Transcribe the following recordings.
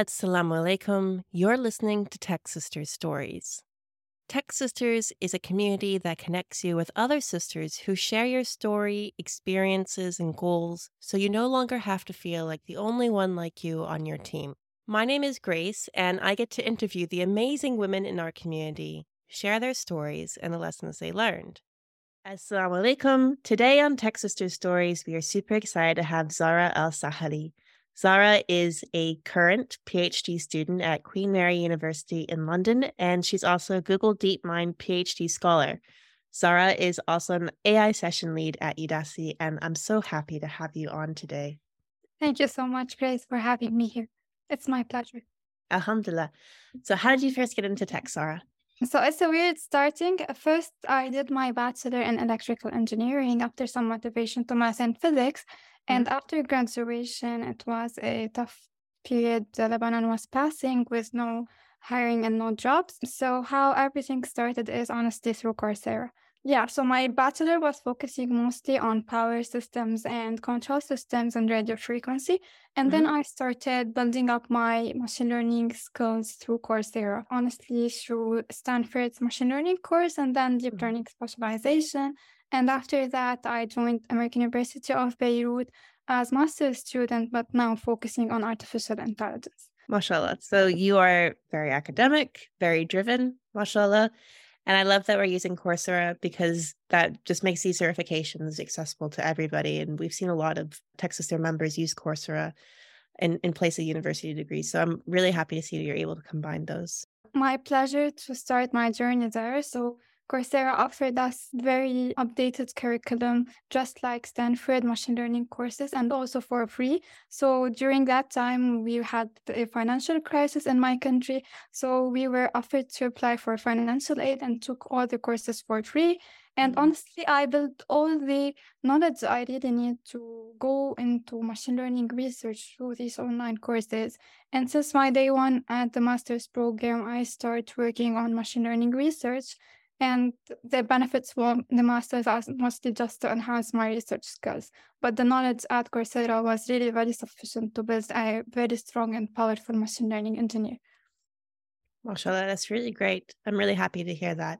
Assalamu alaikum. You're listening to Tech Sisters Stories. Tech Sisters is a community that connects you with other sisters who share your story, experiences, and goals so you no longer have to feel like the only one like you on your team. My name is Grace, and I get to interview the amazing women in our community, share their stories and the lessons they learned. Assalamu alaikum. Today on Tech Sisters Stories, we are super excited to have Zara Al Sahali. Zara is a current PhD student at Queen Mary University in London, and she's also a Google DeepMind PhD scholar. Zara is also an AI session lead at Udacity, and I'm so happy to have you on today. Thank you so much, Grace, for having me here. It's my pleasure. Alhamdulillah. So, how did you first get into tech, Zara? So it's a weird starting. First, I did my bachelor in electrical engineering after some motivation to math and physics. And mm-hmm. after graduation, it was a tough period. The Lebanon was passing with no hiring and no jobs. So, how everything started is honestly through Coursera. Yeah, so my bachelor was focusing mostly on power systems and control systems and radio frequency. And mm-hmm. then I started building up my machine learning skills through Coursera, honestly, through Stanford's machine learning course and then deep mm-hmm. learning specialization. And after that, I joined American University of Beirut as master's student, but now focusing on artificial intelligence. Mashallah. So you are very academic, very driven, mashallah. And I love that we're using Coursera because that just makes these certifications accessible to everybody. And we've seen a lot of Tech Sister members use Coursera in, in place of university degrees. So I'm really happy to see that you're able to combine those. My pleasure to start my journey there. So Coursera offered us very updated curriculum, just like Stanford machine learning courses, and also for free. So during that time, we had a financial crisis in my country. So we were offered to apply for financial aid and took all the courses for free. And mm-hmm. honestly, I built all the knowledge I really need to go into machine learning research through these online courses. And since my day one at the master's program, I started working on machine learning research and the benefits for the masters are mostly just to enhance my research skills. But the knowledge at Coursera was really very sufficient to build a very strong and powerful machine learning engineer. Mashallah, that's really great. I'm really happy to hear that.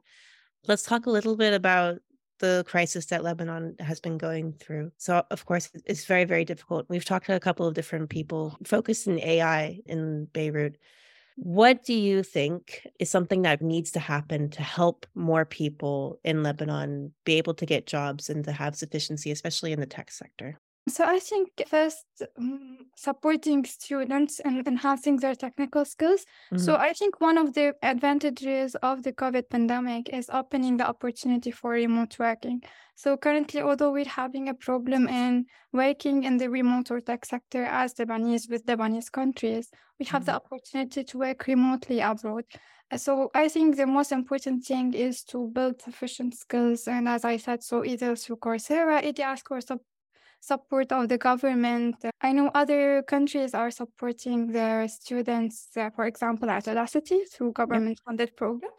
Let's talk a little bit about the crisis that Lebanon has been going through. So, of course, it's very, very difficult. We've talked to a couple of different people focused in AI in Beirut. What do you think is something that needs to happen to help more people in Lebanon be able to get jobs and to have sufficiency, especially in the tech sector? So I think first um, supporting students and enhancing their technical skills. Mm-hmm. So I think one of the advantages of the COVID pandemic is opening the opportunity for remote working. So currently, although we're having a problem in working in the remote or tech sector as Lebanese with Lebanese countries, we have mm-hmm. the opportunity to work remotely abroad. So I think the most important thing is to build sufficient skills. And as I said, so either through Coursera, edX course support of the government. I know other countries are supporting their students, uh, for example, at Udacity through government-funded program.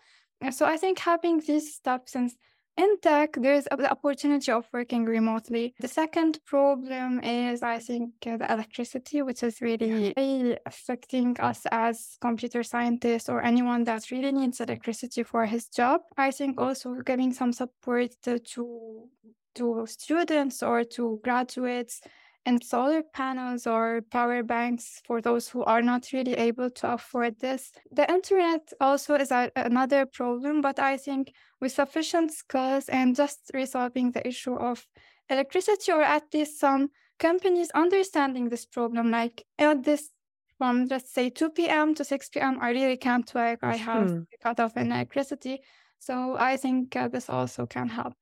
So I think having these steps and in tech, there's the opportunity of working remotely. The second problem is, I think, uh, the electricity, which is really, really affecting us as computer scientists or anyone that really needs electricity for his job. I think also giving some support to, to students or to graduates and solar panels or power banks for those who are not really able to afford this. The internet also is a, another problem, but I think with sufficient skills and just resolving the issue of electricity, or at least some companies understanding this problem, like at this from let's say 2 p.m. to 6 p.m., I really can't work. I have hmm. cut off in electricity. So I think uh, this also can help.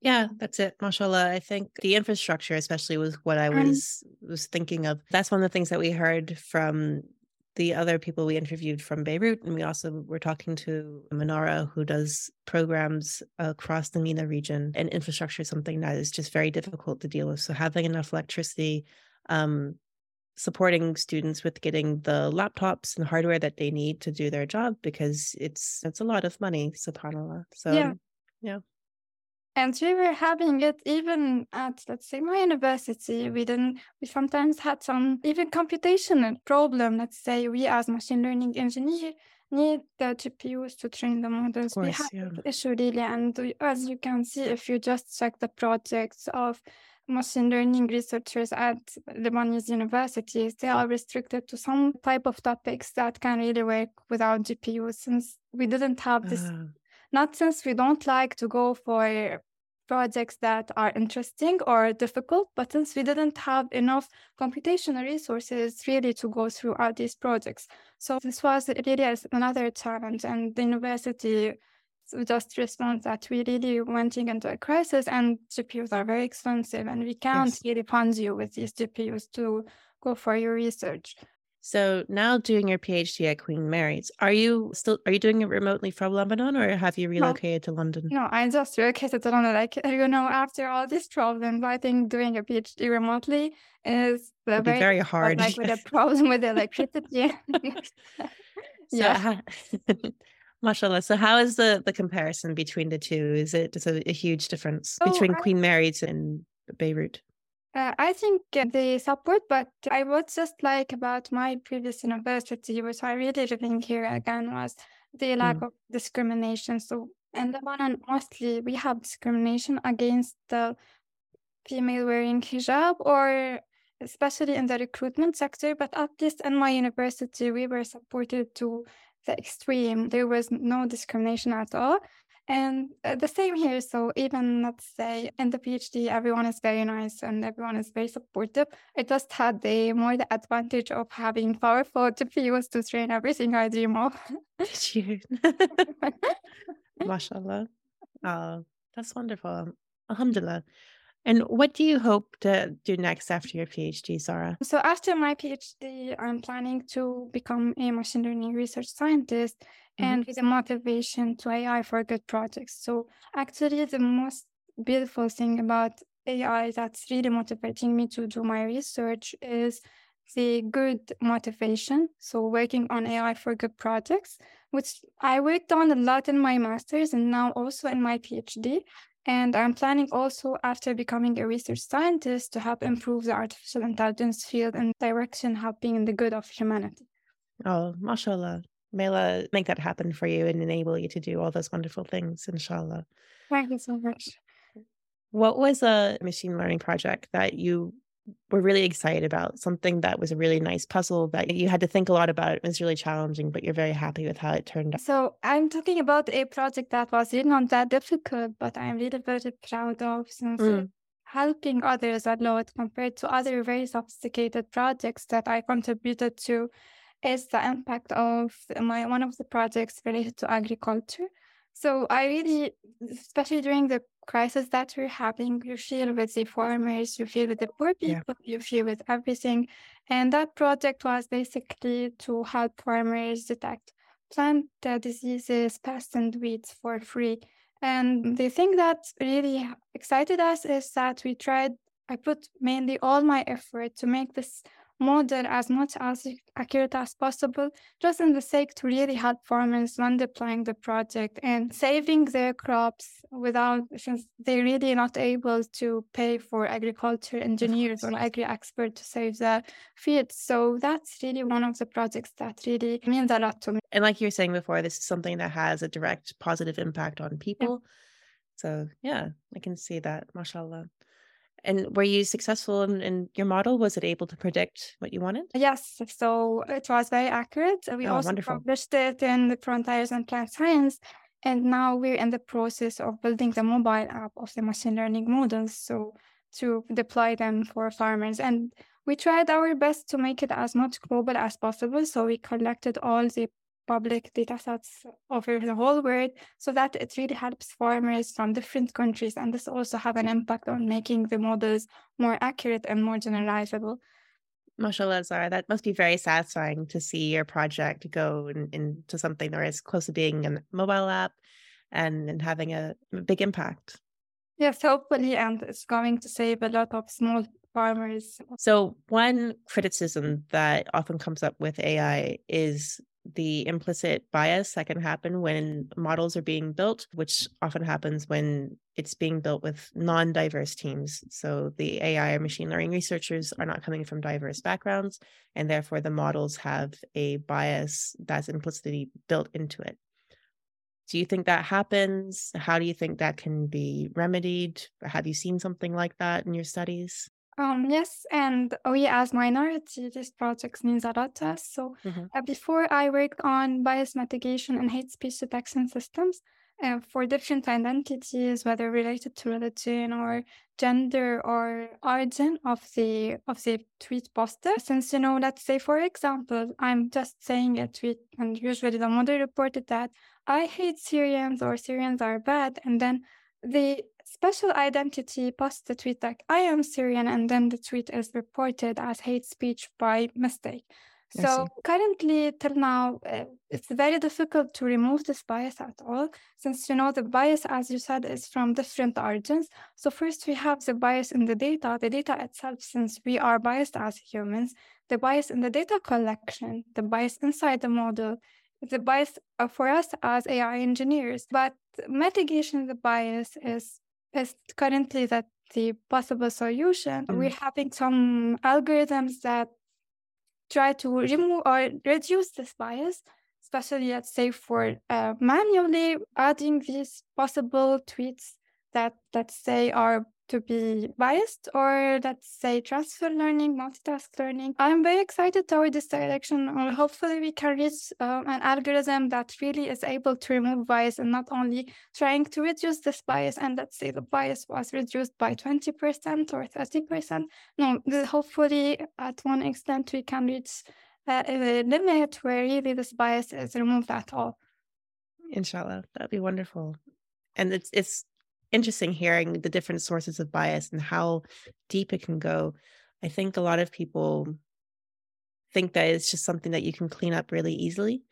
Yeah, that's it. Mashallah. I think the infrastructure, especially, was what I was was thinking of. That's one of the things that we heard from the other people we interviewed from Beirut, and we also were talking to Manara, who does programs across the MENA region. And infrastructure is something that is just very difficult to deal with. So having enough electricity, um, supporting students with getting the laptops and hardware that they need to do their job because it's it's a lot of money, subhanallah. So yeah. yeah. And we were having it even at, let's say, my university. We didn't, we sometimes had some even computational problem. Let's say we as machine learning engineer need the GPUs to train the models. Course, we have yeah. issue really. And as you can see, if you just check the projects of machine learning researchers at Lebanese universities, they are restricted to some type of topics that can really work without GPUs since we didn't have this, Uh, not since we don't like to go for projects that are interesting or difficult, but since we didn't have enough computational resources really to go through all these projects. So this was really another challenge and the university just responds that we really went into a crisis and GPUs are very expensive and we can't yes. really fund you with these GPUs to go for your research. So now doing your PhD at Queen Mary's, are you still are you doing it remotely from Lebanon or have you No, relocated to London? no, I just relocated to London. Like, you know, after all these problems, I think doing a PhD remotely is very very hard. like with a problem with electricity. Yeah. mashallah. So, how is the the comparison between the two? Is it just a, a huge difference So between I Queen Mary's and Beirut? Uh, I think they support, but I would just like about my previous university, which I really didn't again, was the lack Mm, of discrimination. So in Lebanon, mostly we have discrimination against the female wearing hijab or especially in the recruitment sector. But at least in my university, we were supported to the extreme. There was no discrimination at all. And uh, the same here. So even let's say in the PhD, everyone is very nice and everyone is very supportive. I just had the more the advantage of having powerful GPUs to train everything I dream of. Did you? Mashallah. Oh, that's wonderful. Alhamdulillah. And what do you hope to do next after your PhD, Zara? So after my PhD, I'm planning to become a machine learning research scientist Mm-hmm. and with a motivation to AI for good projects. So actually the most beautiful thing about AI that's really motivating me to do my research is the good motivation. So working on AI for good projects, which I worked on a lot in my master's and now also in my PhD. And I'm planning also after becoming a research scientist to help improve the artificial intelligence field and direction helping in the good of humanity. Oh, mashallah. May Allah make that happen for you and enable you to do all those wonderful things, inshallah. Thank you so much. What was a machine learning project that you were really excited about? Something that was a really nice puzzle that you had to think a lot about. It was really challenging, but you're very happy with how it turned out. So I'm talking about a project that was really not that difficult, but I'm really very proud of since Mm, helping others a lot compared to other very sophisticated projects that I contributed to is the impact of my one of the projects related to agriculture. So I really, especially during the crisis that we're having, you feel with the farmers, you feel with the poor yeah. people, you feel with everything. And that project was basically to help farmers detect plant diseases, pests, and weeds for free. And the thing that really excited us is that we tried, I put mainly all my effort to make this model as much as accurate as possible, just in the sake to really help farmers when deploying the project and saving their crops without, since they're really not able to pay for agriculture engineers or agri expert to save the fields. So that's really one of the projects that really means a lot to me. And like you were saying before, this is something that has a direct positive impact on Yeah. people. So yeah, I can see that, mashallah. And were you successful in, in your model? Was it able to predict what you wanted? Yes, so it was very accurate. We Oh, also wonderful. published it in the Frontiers in Plant Science, and now we're in the process of building the mobile app of the machine learning models, so to deploy them for farmers. And we tried our best to make it as much global as possible. So we collected all the public data sets over the whole world so that it really helps farmers from different countries. And this also have an impact on making the models more accurate and more generalizable. Mashallah, Zara, that must be very satisfying to see your project go in, into something that is close to being a mobile app and, and having a big impact. Yes, hopefully, and it's going to save a lot of small farmers. So, one criticism that often comes up with AI is the implicit bias that can happen when models are being built, which often happens when it's being built with non diverse teams. So the AI or machine learning researchers are not coming from diverse backgrounds, and therefore the models have a bias that's implicitly built into it. Do you think that happens? How do you think that can be remedied? Have you seen something like that in your studies? Um, yes, and we as minority, this project means a lot to us. So Mm-hmm. uh, before I worked on bias mitigation and hate speech detection systems uh, for different identities, whether related to religion or gender or origin of the of the tweet poster. Since you know, let's say for example, I'm just saying a tweet, and usually the model reported that I hate Syrians or Syrians are bad, and then the special identity posts the tweet like I am Syrian, and then the tweet is reported as hate speech by mistake. So currently, till now, uh, it's very difficult to remove this bias at all, since you know the bias, as you said, is from different origins. So first we have the bias in the data, the data itself, since we are biased as humans, the bias in the data collection, the bias inside the model, the bias uh, for us as AI engineers. But mitigation of the bias is is currently that the possible solution. Mm. We're having some algorithms that try to remove or reduce this bias, especially let's say for uh, manually adding these possible tweets that let's say are to be biased or let's say transfer learning, multitask learning. I'm very excited toward this direction. Or hopefully, we can reach uh, an algorithm that really is able to remove bias and not only trying to reduce this bias. And let's say the bias was reduced by 20% or 30%. No, hopefully, at one extent, we can reach uh, a limit where really this bias is removed at all. Inshallah, that'd be wonderful. And it's it's interesting hearing the different sources of bias and how deep it can go. I think a lot of people think that it's just something that you can clean up really easily,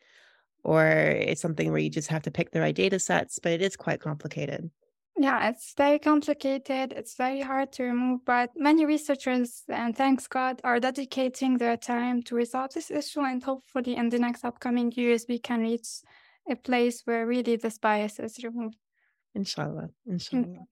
or it's something where you just have to pick the right data sets, but it is quite complicated. Yeah, it's very complicated. It's very hard to remove, but many researchers, and thanks God, are dedicating their time to resolve this issue. And hopefully, in the next upcoming years, we can reach a place where really this bias is removed. Inshallah. Inshallah.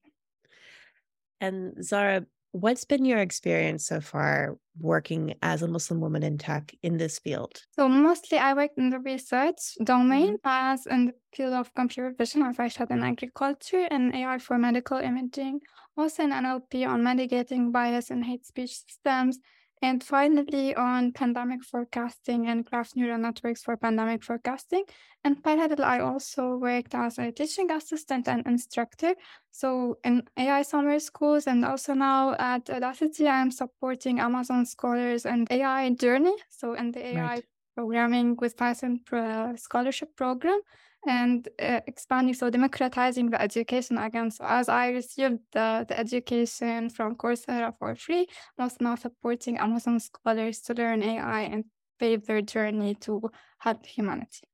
And Zara, what's been your experience so far working as a Muslim woman in tech in this field? So mostly I worked in the research domain mm-hmm. as in the field of computer vision, as I said in agriculture and AI for medical imaging, also in NLP on mitigating bias in hate speech systems, and finally on pandemic forecasting and graph neural networks for pandemic forecasting. And parallel, I also worked as a teaching assistant and instructor. So in AI summer schools and also now at Udacity, I'm supporting Amazon scholars and AI journey. So in the AI Right. programming with Python uh, scholarship program and uh, expanding, so democratizing the education again. So as I received the, the education from Coursera for free, I'm now supporting Amazon scholars to learn AI and pave their journey to help humanity.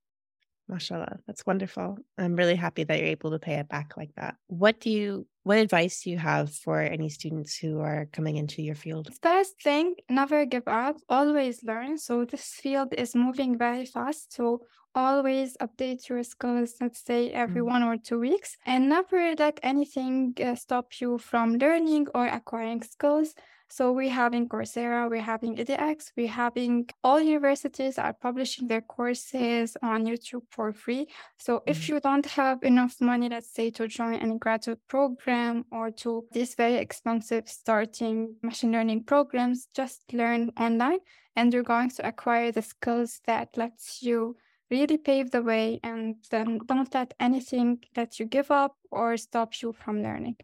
Mashallah. That's wonderful. I'm really happy that you're able to pay it back like that. What do you what advice do you have for any students who are coming into your field? First thing, never give up, always learn. So this field is moving very fast. So always update your skills, let's say every Mm. one or two weeks, and never let anything uh, stop you from learning or acquiring skills. So we're having Coursera, we're having edX, we're having all universities are publishing their courses on YouTube for free. So if Mhm. you don't have enough money, let's say to join any graduate program or to these very expensive starting machine learning programs, just learn online and you're going to acquire the skills that lets you really pave the way and then don't let anything that you give up or stop you from learning.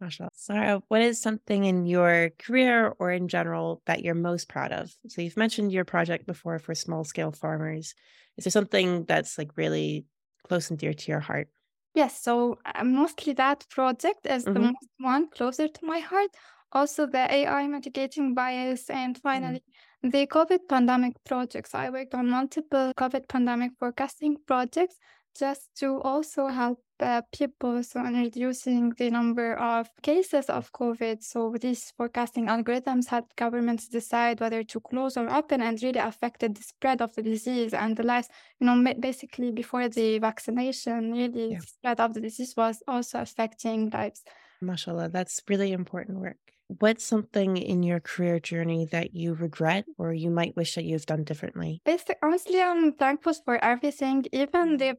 Mashallah. Zara, what is something in your career or in general that you're most proud of? So you've mentioned your project before for small scale farmers. Is there something that's like really close and dear to your heart? Yes, so uh, mostly that project is the Mhm. most one closer to my heart. Also, the AI mitigating bias, and finally, the COVID pandemic projects. I worked on multiple COVID pandemic forecasting projects just to also help uh, people, so in reducing the number of cases of COVID. So these forecasting algorithms had governments decide whether to close or open, and really affected the spread of the disease. And the last, you know, basically before the vaccination, really yeah. the spread of the disease was also affecting lives. Mashallah, that's really important work. What's something in your career journey that you regret or you might wish that you've done differently? Basically, honestly, I'm thankful for everything, even the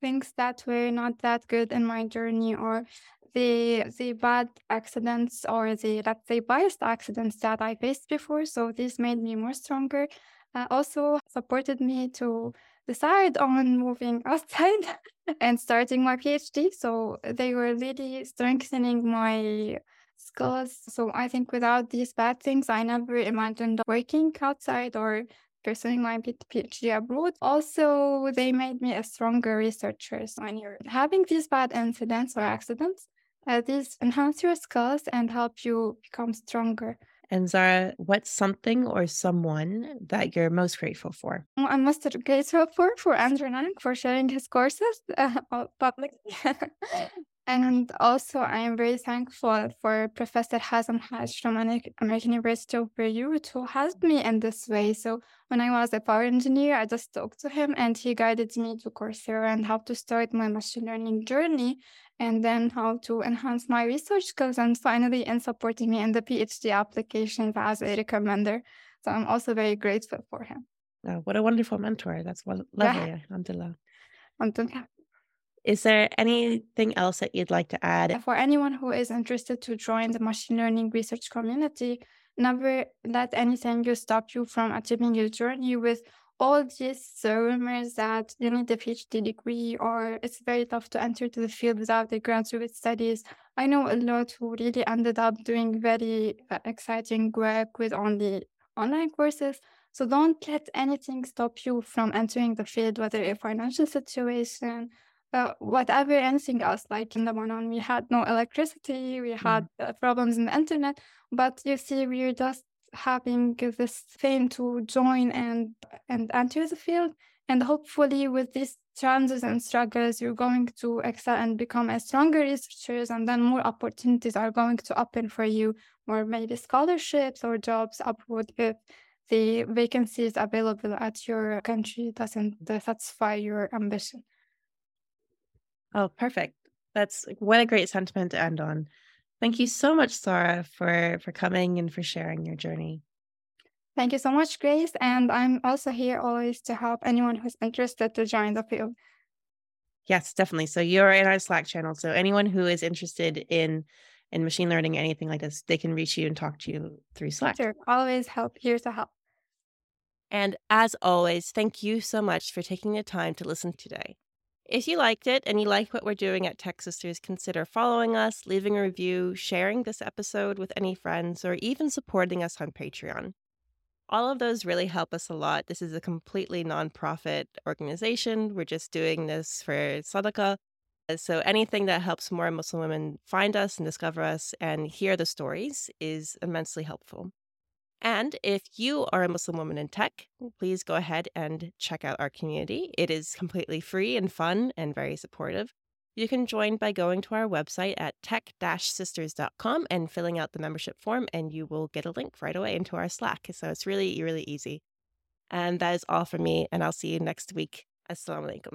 things that were not that good in my journey or the the bad accidents or the let's say biased accidents that I faced before. So this made me more stronger. Uh, also supported me to decide on moving outside and starting my PhD. So they were really strengthening my skills. So I think without these bad things, I never imagined working outside or pursuing my PhD abroad. Also, they made me a stronger researcher. So when you're having these bad incidents or accidents, uh, these enhance your skills and help you become stronger. And Zara, what's something or someone that you're most grateful for? I'm most grateful for for Andrew Ng for sharing his courses uh, publicly. and also, I am very thankful for Professor Hazem Hajj from American University of Beirut who helped me in this way. So when I was a power engineer, I just talked to him and he guided me to Coursera and how to start my machine learning journey and then how to enhance my research skills and finally in supporting me in the PhD application as a recommender. So I'm also very grateful for him. Oh, what a wonderful mentor. That's lovely. Yeah. Alhamdulillah. Alhamdulillah. Is there anything else that you'd like to add? For anyone who is interested to join the machine learning research community, never let anything you stop you from achieving your journey with all these rumors that you need a PhD degree or it's very tough to enter to the field without the graduate studies. I know a lot who really ended up doing very uh, exciting work with only online courses. So don't let anything stop you from entering the field, whether a financial situation, uh, whatever, anything else. Like in the morning, we had no electricity, we had mm. uh, problems in the internet, but you see, we're just having this thing to join and and enter the field and hopefully with these challenges and struggles you're going to excel and become a stronger researchers and then more opportunities are going to open for you or maybe scholarships or jobs abroad if the vacancies available at your country doesn't satisfy your ambition oh perfect that's what a great sentiment to end on Thank you so much, Zara, for for coming and for sharing your journey. Thank you so much, Grace. And I'm also here always to help anyone who's interested to join the field. Yes, definitely. So you're in our Slack channel. So anyone who is interested in in machine learning, anything like this, they can reach you and talk to you through Slack. Sure. Always help. Here to help. And as always, thank you so much for taking the time to listen today. If you liked it and you like what we're doing at Tech Sisters, consider following us, leaving a review, sharing this episode with any friends, or even supporting us on Patreon. All of those really help us a lot. This is a completely nonprofit organization. We're just doing this for Sadaqah. So anything that helps more Muslim women find us and discover us and hear the stories is immensely helpful. And if you are a Muslim woman in tech, please go ahead and check out our community. It is completely free and fun and very supportive. You can join by going to our website at tech sisters.com and filling out the membership form, and you will get a link right away into our Slack. So it's really, really easy. And that is all for me, and I'll see you next week. Assalamu alaikum.